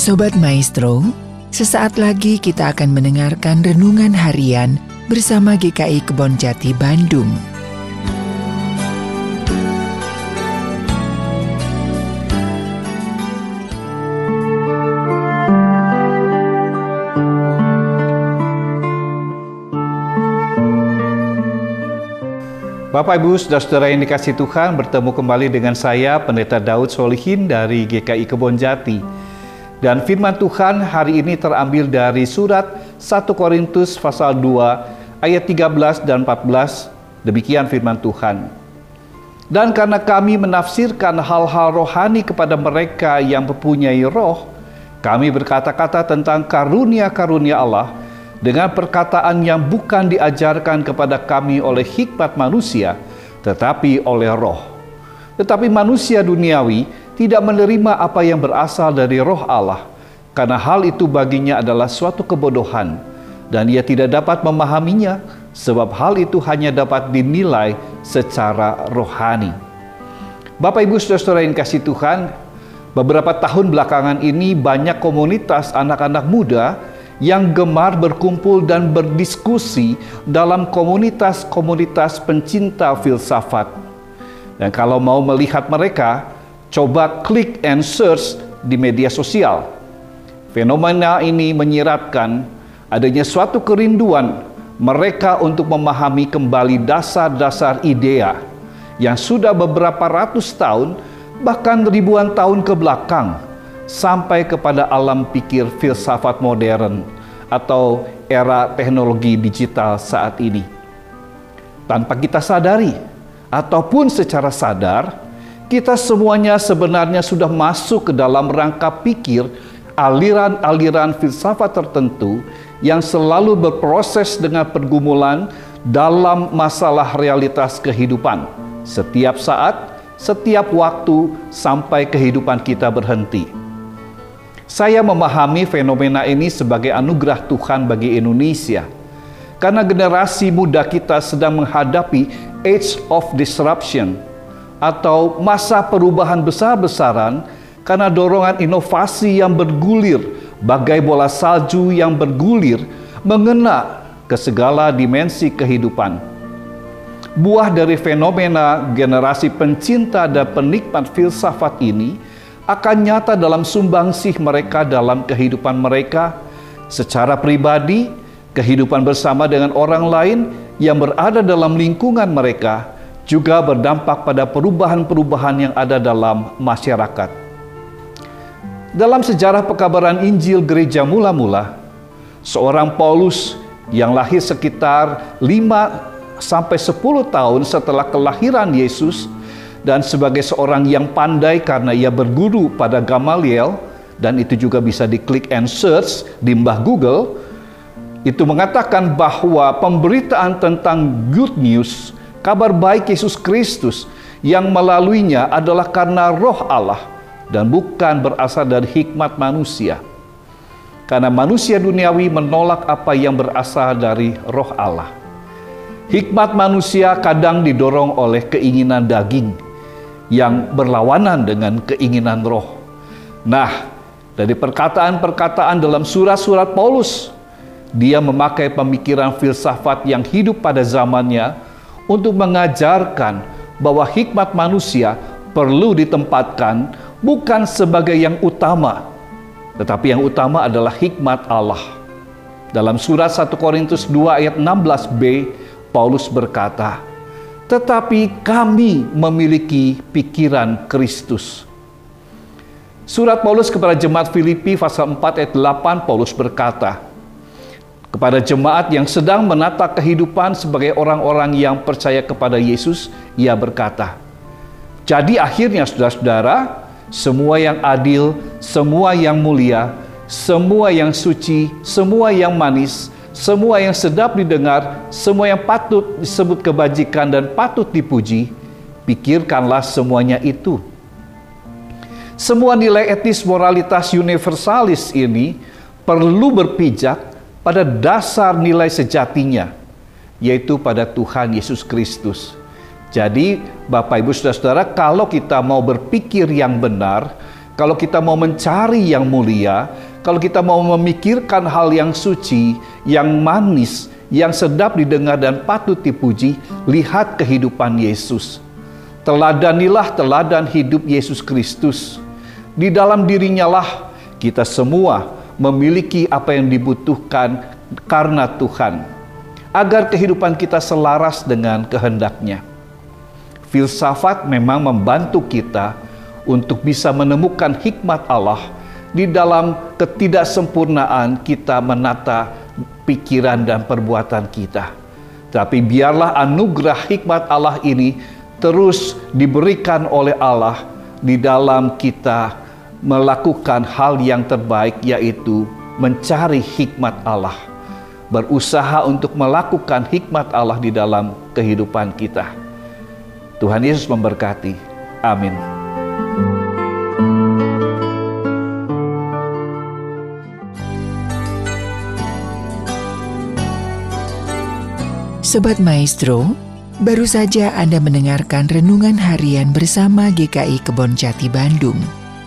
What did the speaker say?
Sobat Maestro, sesaat lagi kita akan mendengarkan renungan harian bersama GKI Kebon Jati Bandung. Bapak Ibu saudara-saudara yang dikasih Tuhan bertemu kembali dengan saya Pendeta Daud Solihin dari GKI Kebon Jati. Dan firman Tuhan hari ini terambil dari surat 1 Korintus pasal 2 ayat 13 dan 14. Demikian firman Tuhan. Dan karena kami menafsirkan hal-hal rohani kepada mereka yang mempunyai roh, kami berkata-kata tentang karunia-karunia Allah dengan perkataan yang bukan diajarkan kepada kami oleh hikmat manusia, tetapi oleh roh. Tetapi manusia duniawi tidak menerima apa yang berasal dari roh Allah, karena hal itu baginya adalah suatu kebodohan, dan ia tidak dapat memahaminya, sebab hal itu hanya dapat dinilai secara rohani. Bapak Ibu Saudara-saudara yang kasih Tuhan, beberapa tahun belakangan ini banyak komunitas anak-anak muda yang gemar berkumpul dan berdiskusi dalam komunitas-komunitas pencinta filsafat. Dan kalau mau melihat mereka, coba klik and search di media sosial. Fenomena ini menyiratkan adanya suatu kerinduan mereka untuk memahami kembali dasar-dasar idea yang sudah beberapa ratus tahun, bahkan ribuan tahun ke belakang, sampai kepada alam pikir filsafat modern atau era teknologi digital saat ini. Tanpa kita sadari ataupun secara sadar, kita semuanya sebenarnya sudah masuk ke dalam rangka pikir aliran-aliran filsafat tertentu yang selalu berproses dengan pergumulan dalam masalah realitas kehidupan setiap saat, setiap waktu sampai kehidupan kita berhenti. Saya memahami fenomena ini sebagai anugerah Tuhan bagi Indonesia. Karena generasi muda kita sedang menghadapi age of disruption atau masa perubahan besar-besaran karena dorongan inovasi yang bergulir bagai bola salju yang bergulir mengena ke segala dimensi kehidupan. Buah dari fenomena generasi pencinta dan penikmat filsafat ini akan nyata dalam sumbangsih mereka dalam kehidupan mereka secara pribadi, kehidupan bersama dengan orang lain yang berada dalam lingkungan mereka juga berdampak pada perubahan-perubahan yang ada dalam masyarakat. Dalam sejarah pekabaran Injil gereja mula-mula, seorang Paulus yang lahir sekitar 5 sampai 10 tahun setelah kelahiran Yesus dan sebagai seorang yang pandai karena ia berguru pada Gamaliel dan itu juga bisa diklik and search di mbah Google itu mengatakan bahwa pemberitaan tentang good news kabar baik Yesus Kristus yang melaluinya adalah karena roh Allah dan bukan berasal dari hikmat manusia karena manusia duniawi menolak apa yang berasal dari roh Allah hikmat manusia kadang didorong oleh keinginan daging yang berlawanan dengan keinginan roh. Nah, dari perkataan-perkataan dalam surat-surat Paulus, dia memakai pemikiran filsafat yang hidup pada zamannya untuk mengajarkan bahwa hikmat manusia perlu ditempatkan bukan sebagai yang utama, tetapi yang utama adalah hikmat Allah. Dalam surat 1 Korintus 2 ayat 16b, Paulus berkata, tetapi kami memiliki pikiran Kristus. Surat Paulus kepada jemaat Filipi pasal 4 ayat 8 Paulus berkata, kepada jemaat yang sedang menata kehidupan sebagai orang-orang yang percaya kepada Yesus, ia berkata, "Jadi akhirnya saudara-saudara, semua yang adil, semua yang mulia, semua yang suci, semua yang manis, semua yang sedap didengar, semua yang patut disebut kebajikan dan patut dipuji, pikirkanlah semuanya itu. Semua nilai etis moralitas universalis ini perlu berpijak pada dasar nilai sejatinya, yaitu pada Tuhan Yesus Kristus. Jadi, Bapak Ibu Saudara-saudara, kalau kita mau berpikir yang benar, kalau kita mau mencari yang mulia, kalau kita mau memikirkan hal yang suci, yang manis, yang sedap didengar dan patut dipuji, lihat kehidupan Yesus. Teladanilah teladan hidup Yesus Kristus. Di dalam dirinya lah kita semua memiliki apa yang dibutuhkan karena Tuhan. Agar kehidupan kita selaras dengan kehendaknya. Filsafat memang membantu kita untuk bisa menemukan hikmat Allah di dalam ketidaksempurnaan kita menata pikiran dan perbuatan kita. Tapi biarlah anugerah hikmat Allah ini terus diberikan oleh Allah di dalam kita melakukan hal yang terbaik yaitu mencari hikmat Allah. Berusaha untuk melakukan hikmat Allah di dalam kehidupan kita. Tuhan Yesus memberkati. Amin. Sobat Maestro, baru saja Anda mendengarkan renungan harian bersama GKI Kebon Jati Bandung.